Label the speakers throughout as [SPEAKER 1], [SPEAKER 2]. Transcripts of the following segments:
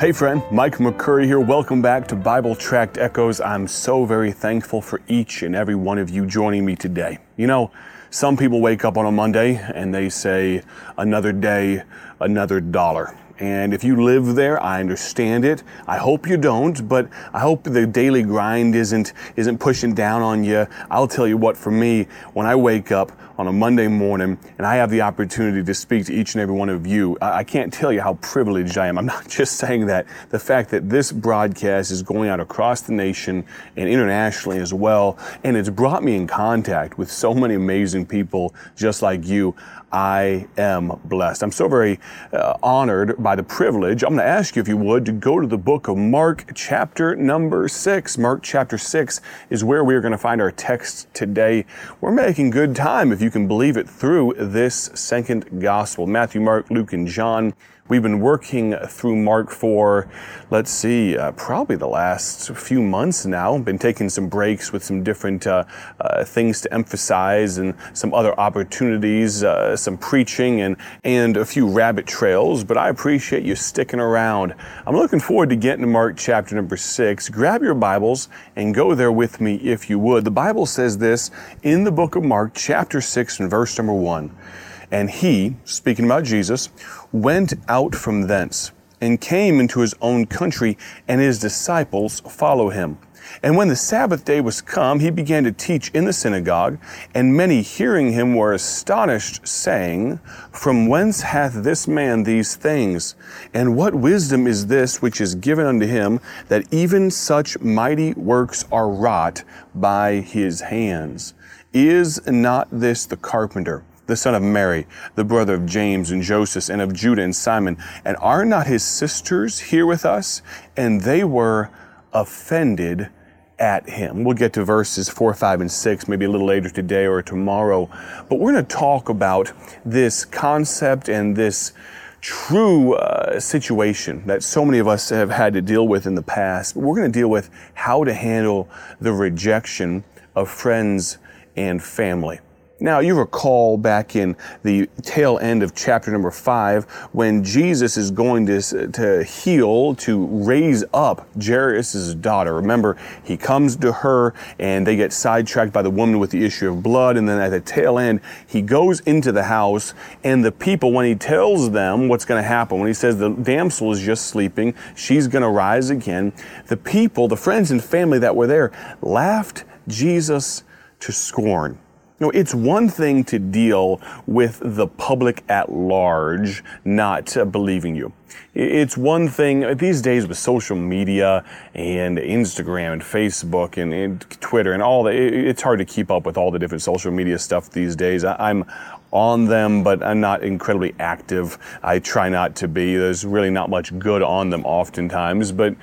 [SPEAKER 1] Hey, friend, Mike McCurry here. Welcome back to Bible Tract Echoes. I'm so very thankful for each and every one of you joining me today. You know, some people wake up on a Monday and they say, another day, another dollar. And if you live there, I understand it. I hope you don't, but I hope the daily grind isn't isn't pushing down on you. I'll tell you what, for me, when I wake up on a Monday morning and I have the opportunity to speak to each and every one of you, I can't tell you how privileged I am. I'm not just saying that. The fact that this broadcast is going out across the nation and internationally as well, and it's brought me in contact with so many amazing people just like you. I am blessed. I'm so very uh, honored by the privilege. I'm going to ask you, if you would, to go to the book of Mark, chapter number six. Mark, chapter six is where we are going to find our text today. We're making good time, if you can believe it, through this second gospel Matthew, Mark, Luke, and John. We've been working through Mark for, let's see, uh, probably the last few months now. Been taking some breaks with some different uh, uh, things to emphasize and some other opportunities, uh, some preaching and, and a few rabbit trails. But I appreciate you sticking around. I'm looking forward to getting to Mark chapter number six. Grab your Bibles and go there with me if you would. The Bible says this in the book of Mark, chapter six, and verse number one. And he, speaking about Jesus, went out from thence and came into his own country, and his disciples follow him. And when the Sabbath day was come, he began to teach in the synagogue, and many hearing him were astonished, saying, From whence hath this man these things? And what wisdom is this which is given unto him, that even such mighty works are wrought by his hands? Is not this the carpenter? The son of Mary, the brother of James and Joseph, and of Judah and Simon. And are not his sisters here with us? And they were offended at him. We'll get to verses 4, 5, and 6 maybe a little later today or tomorrow. But we're going to talk about this concept and this true uh, situation that so many of us have had to deal with in the past. We're going to deal with how to handle the rejection of friends and family. Now, you recall back in the tail end of chapter number five when Jesus is going to, to heal, to raise up Jairus' daughter. Remember, he comes to her and they get sidetracked by the woman with the issue of blood. And then at the tail end, he goes into the house and the people, when he tells them what's going to happen, when he says the damsel is just sleeping, she's going to rise again, the people, the friends and family that were there, laughed Jesus to scorn. You know, it's one thing to deal with the public at large not uh, believing you. It's one thing these days with social media and Instagram and Facebook and, and Twitter and all that. It's hard to keep up with all the different social media stuff these days. I'm on them, but I'm not incredibly active. I try not to be. There's really not much good on them oftentimes, but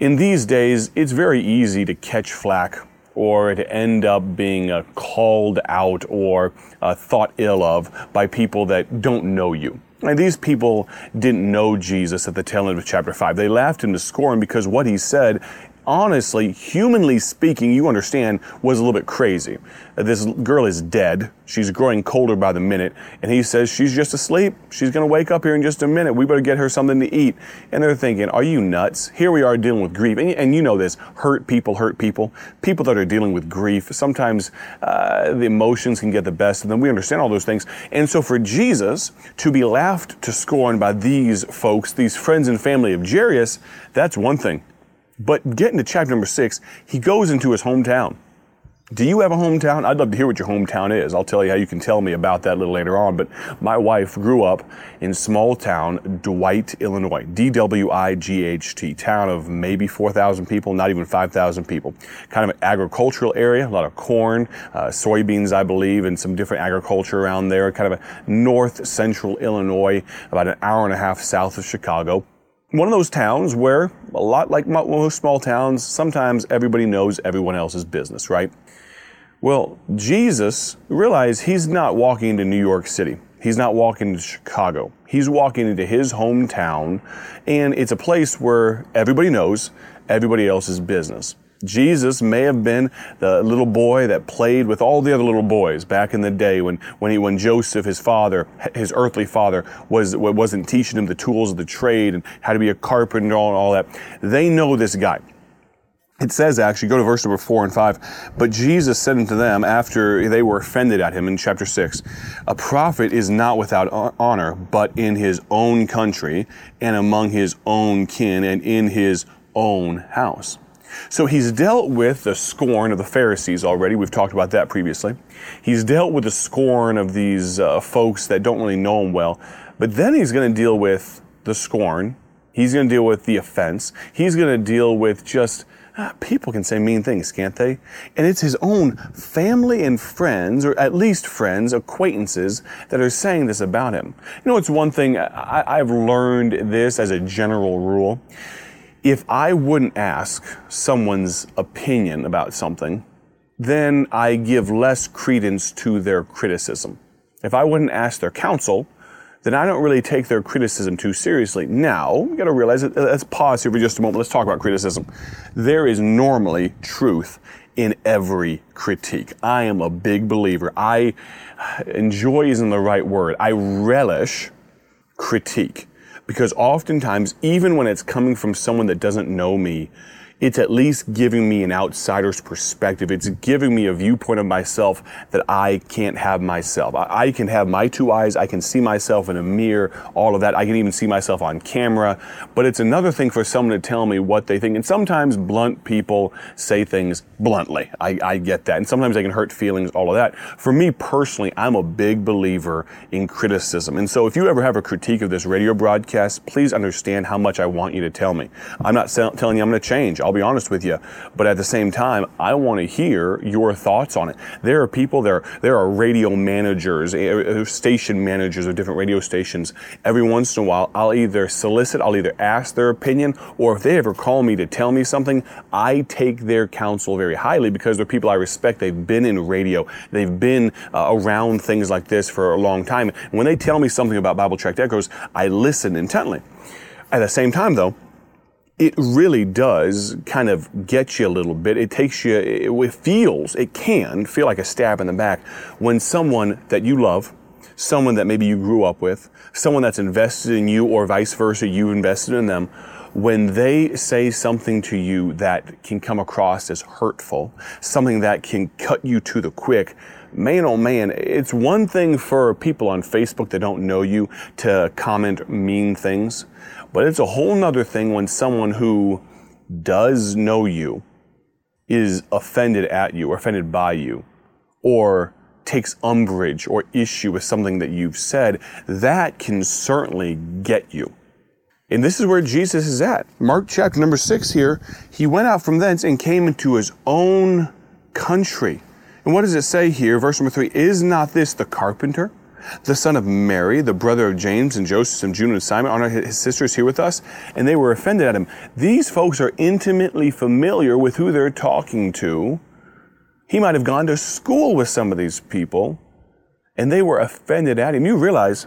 [SPEAKER 1] in these days, it's very easy to catch flack or to end up being uh, called out or uh, thought ill of by people that don't know you. And these people didn't know Jesus at the tail end of chapter 5. They laughed him to scorn because what he said honestly, humanly speaking, you understand, was a little bit crazy. This girl is dead. She's growing colder by the minute. And he says, She's just asleep. She's going to wake up here in just a minute. We better get her something to eat. And they're thinking, Are you nuts? Here we are dealing with grief. And, and you know this hurt people hurt people. People that are dealing with grief, sometimes uh, the emotions can get the best of them. We understand all those things. And so for Jesus to be laughed to scorn by these folks, these friends and family of Jairus, that's one thing. But getting to chapter number six, he goes into his hometown. Do you have a hometown? I'd love to hear what your hometown is. I'll tell you how you can tell me about that a little later on. But my wife grew up in small town Dwight, Illinois. D-W-I-G-H-T. Town of maybe 4,000 people, not even 5,000 people. Kind of an agricultural area, a lot of corn, uh, soybeans, I believe, and some different agriculture around there. Kind of a north central Illinois, about an hour and a half south of Chicago one of those towns where, a lot like most small towns, sometimes everybody knows everyone else's business, right? Well, Jesus realized he's not walking into New York City. He's not walking to Chicago. He's walking into his hometown, and it's a place where everybody knows everybody else's business. Jesus may have been the little boy that played with all the other little boys back in the day when, when, he, when Joseph, his father, his earthly father, was, wasn't teaching him the tools of the trade and how to be a carpenter and all that. They know this guy. It says actually, go to verse number four and five. But Jesus said unto them after they were offended at him in chapter six, a prophet is not without honor, but in his own country and among his own kin and in his own house. So he's dealt with the scorn of the Pharisees already. We've talked about that previously. He's dealt with the scorn of these uh, folks that don't really know him well. But then he's going to deal with the scorn. He's going to deal with the offense. He's going to deal with just ah, people can say mean things, can't they? And it's his own family and friends, or at least friends, acquaintances, that are saying this about him. You know, it's one thing I, I've learned this as a general rule if I wouldn't ask someone's opinion about something, then I give less credence to their criticism. If I wouldn't ask their counsel, then I don't really take their criticism too seriously. Now, you gotta realize. Let's pause here for just a moment. Let's talk about criticism. There is normally truth in every critique. I am a big believer. I uh, enjoy isn't the right word. I relish critique. Because oftentimes, even when it's coming from someone that doesn't know me, it's at least giving me an outsider's perspective. It's giving me a viewpoint of myself that I can't have myself. I, can have my two eyes. I can see myself in a mirror, all of that. I can even see myself on camera. But it's another thing for someone to tell me what they think. And sometimes blunt people say things bluntly. I, I get that. And sometimes they can hurt feelings, all of that. For me personally, I'm a big believer in criticism. And so if you ever have a critique of this radio broadcast, please understand how much I want you to tell me. I'm not telling you I'm going to change. I'll be honest with you. But at the same time, I want to hear your thoughts on it. There are people, there, there are radio managers, eh, eh, station managers of different radio stations. Every once in a while, I'll either solicit, I'll either ask their opinion, or if they ever call me to tell me something, I take their counsel very highly because they're people I respect. They've been in radio. They've been uh, around things like this for a long time. And when they tell me something about Bible Tract Echoes, I listen intently. At the same time, though, it really does kind of get you a little bit. It takes you, it feels, it can feel like a stab in the back when someone that you love, someone that maybe you grew up with, someone that's invested in you or vice versa, you invested in them, when they say something to you that can come across as hurtful, something that can cut you to the quick, man oh man, it's one thing for people on Facebook that don't know you to comment mean things. But it's a whole nother thing when someone who does know you is offended at you or offended by you or takes umbrage or issue with something that you've said, that can certainly get you. And this is where Jesus is at. Mark chapter number six here, he went out from thence and came into his own country. And what does it say here? Verse number three Is not this the carpenter? the son of Mary, the brother of James and Joseph and Judah and Simon, are his sisters here with us? And they were offended at him. These folks are intimately familiar with who they're talking to. He might have gone to school with some of these people, and they were offended at him. You realize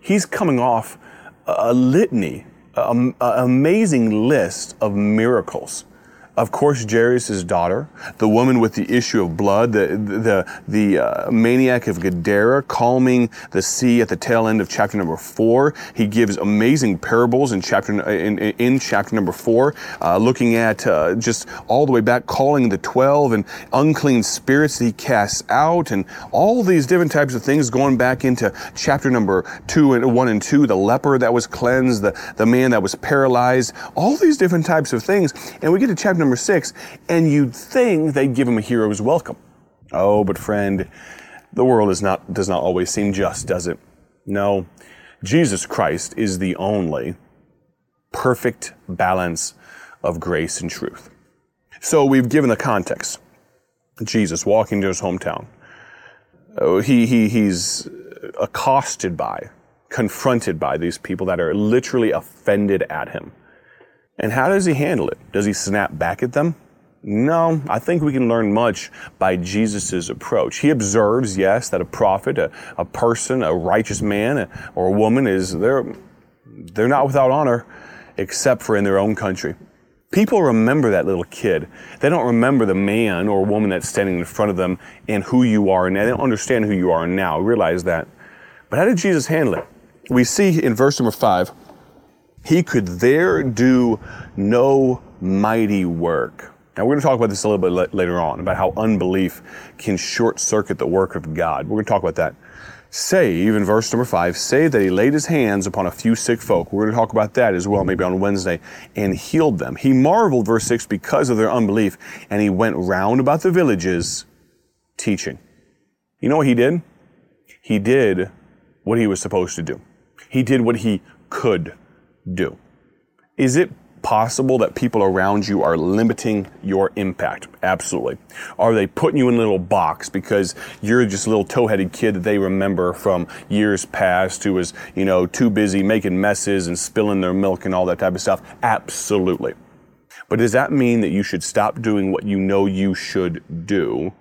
[SPEAKER 1] he's coming off a litany, an amazing list of miracles of course, Jairus' daughter, the woman with the issue of blood, the, the, the uh, maniac of Gadara, calming the sea at the tail end of chapter number four. He gives amazing parables in chapter, in, in chapter number four, uh, looking at uh, just all the way back, calling the 12 and unclean spirits that he casts out, and all these different types of things going back into chapter number two and one and two, the leper that was cleansed, the, the man that was paralyzed, all these different types of things. And we get to chapter number number six, and you'd think they'd give him a hero's welcome. Oh, but friend, the world is not, does not always seem just, does it? No. Jesus Christ is the only perfect balance of grace and truth. So we've given the context. Jesus walking to his hometown. Oh, he, he, he's accosted by, confronted by these people that are literally offended at him. And how does he handle it? Does he snap back at them? No, I think we can learn much by Jesus' approach. He observes, yes, that a prophet, a, a person, a righteous man a, or a woman is, they're, they're not without honor except for in their own country. People remember that little kid. They don't remember the man or woman that's standing in front of them and who you are now. They don't understand who you are now. Realize that. But how did Jesus handle it? We see in verse number five, he could there do no mighty work. Now, we're going to talk about this a little bit later on about how unbelief can short circuit the work of God. We're going to talk about that. Save, in verse number five, save that he laid his hands upon a few sick folk. We're going to talk about that as well, maybe on Wednesday, and healed them. He marveled, verse six, because of their unbelief, and he went round about the villages teaching. You know what he did? He did what he was supposed to do. He did what he could do. Is it possible that people around you are limiting your impact? Absolutely. Are they putting you in a little box because you're just a little toe-headed kid that they remember from years past who was, you know, too busy making messes and spilling their milk and all that type of stuff? Absolutely. But does that mean that you should stop doing what you know you should do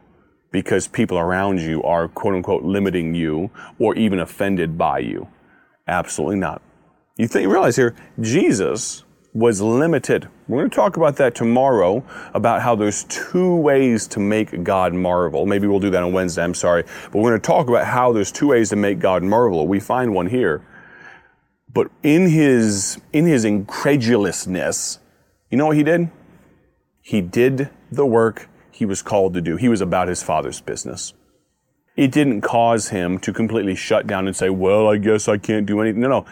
[SPEAKER 1] because people around you are quote unquote limiting you or even offended by you? Absolutely not. You think, realize here, Jesus was limited. We're going to talk about that tomorrow about how there's two ways to make God marvel. Maybe we'll do that on Wednesday, I'm sorry. But we're going to talk about how there's two ways to make God marvel. We find one here. But in his in his incredulousness, you know what he did? He did the work he was called to do. He was about his father's business. It didn't cause him to completely shut down and say, "Well, I guess I can't do anything." No, no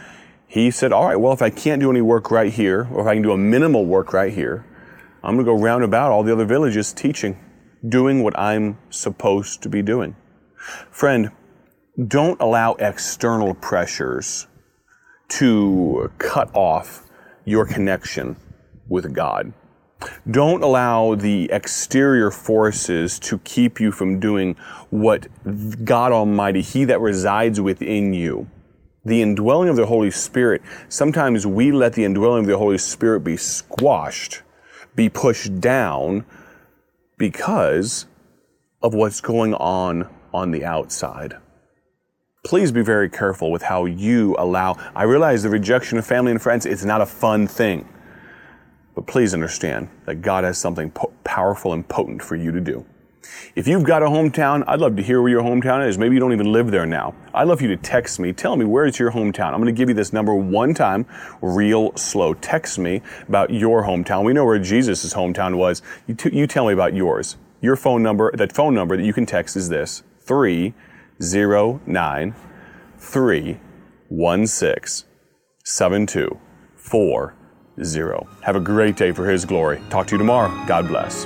[SPEAKER 1] he said, all right, well, if I can't do any work right here, or if I can do a minimal work right here, I'm going to go round about all the other villages teaching, doing what I'm supposed to be doing. Friend, don't allow external pressures to cut off your connection with God. Don't allow the exterior forces to keep you from doing what God Almighty, He that resides within you, the indwelling of the Holy Spirit, sometimes we let the indwelling of the Holy Spirit be squashed, be pushed down because of what's going on on the outside. Please be very careful with how you allow. I realize the rejection of family and friends is not a fun thing. But please understand that God has something po- powerful and potent for you to do. If you've got a hometown, I'd love to hear where your hometown is. Maybe you don't even live there now. I'd love for you to text me. Tell me where is your hometown. I'm going to give you this number one time, real slow. Text me about your hometown. We know where Jesus' hometown was. You, t- you tell me about yours. Your phone number, that phone number that you can text is this 309 316 7240. Have a great day for His glory. Talk to you tomorrow. God bless.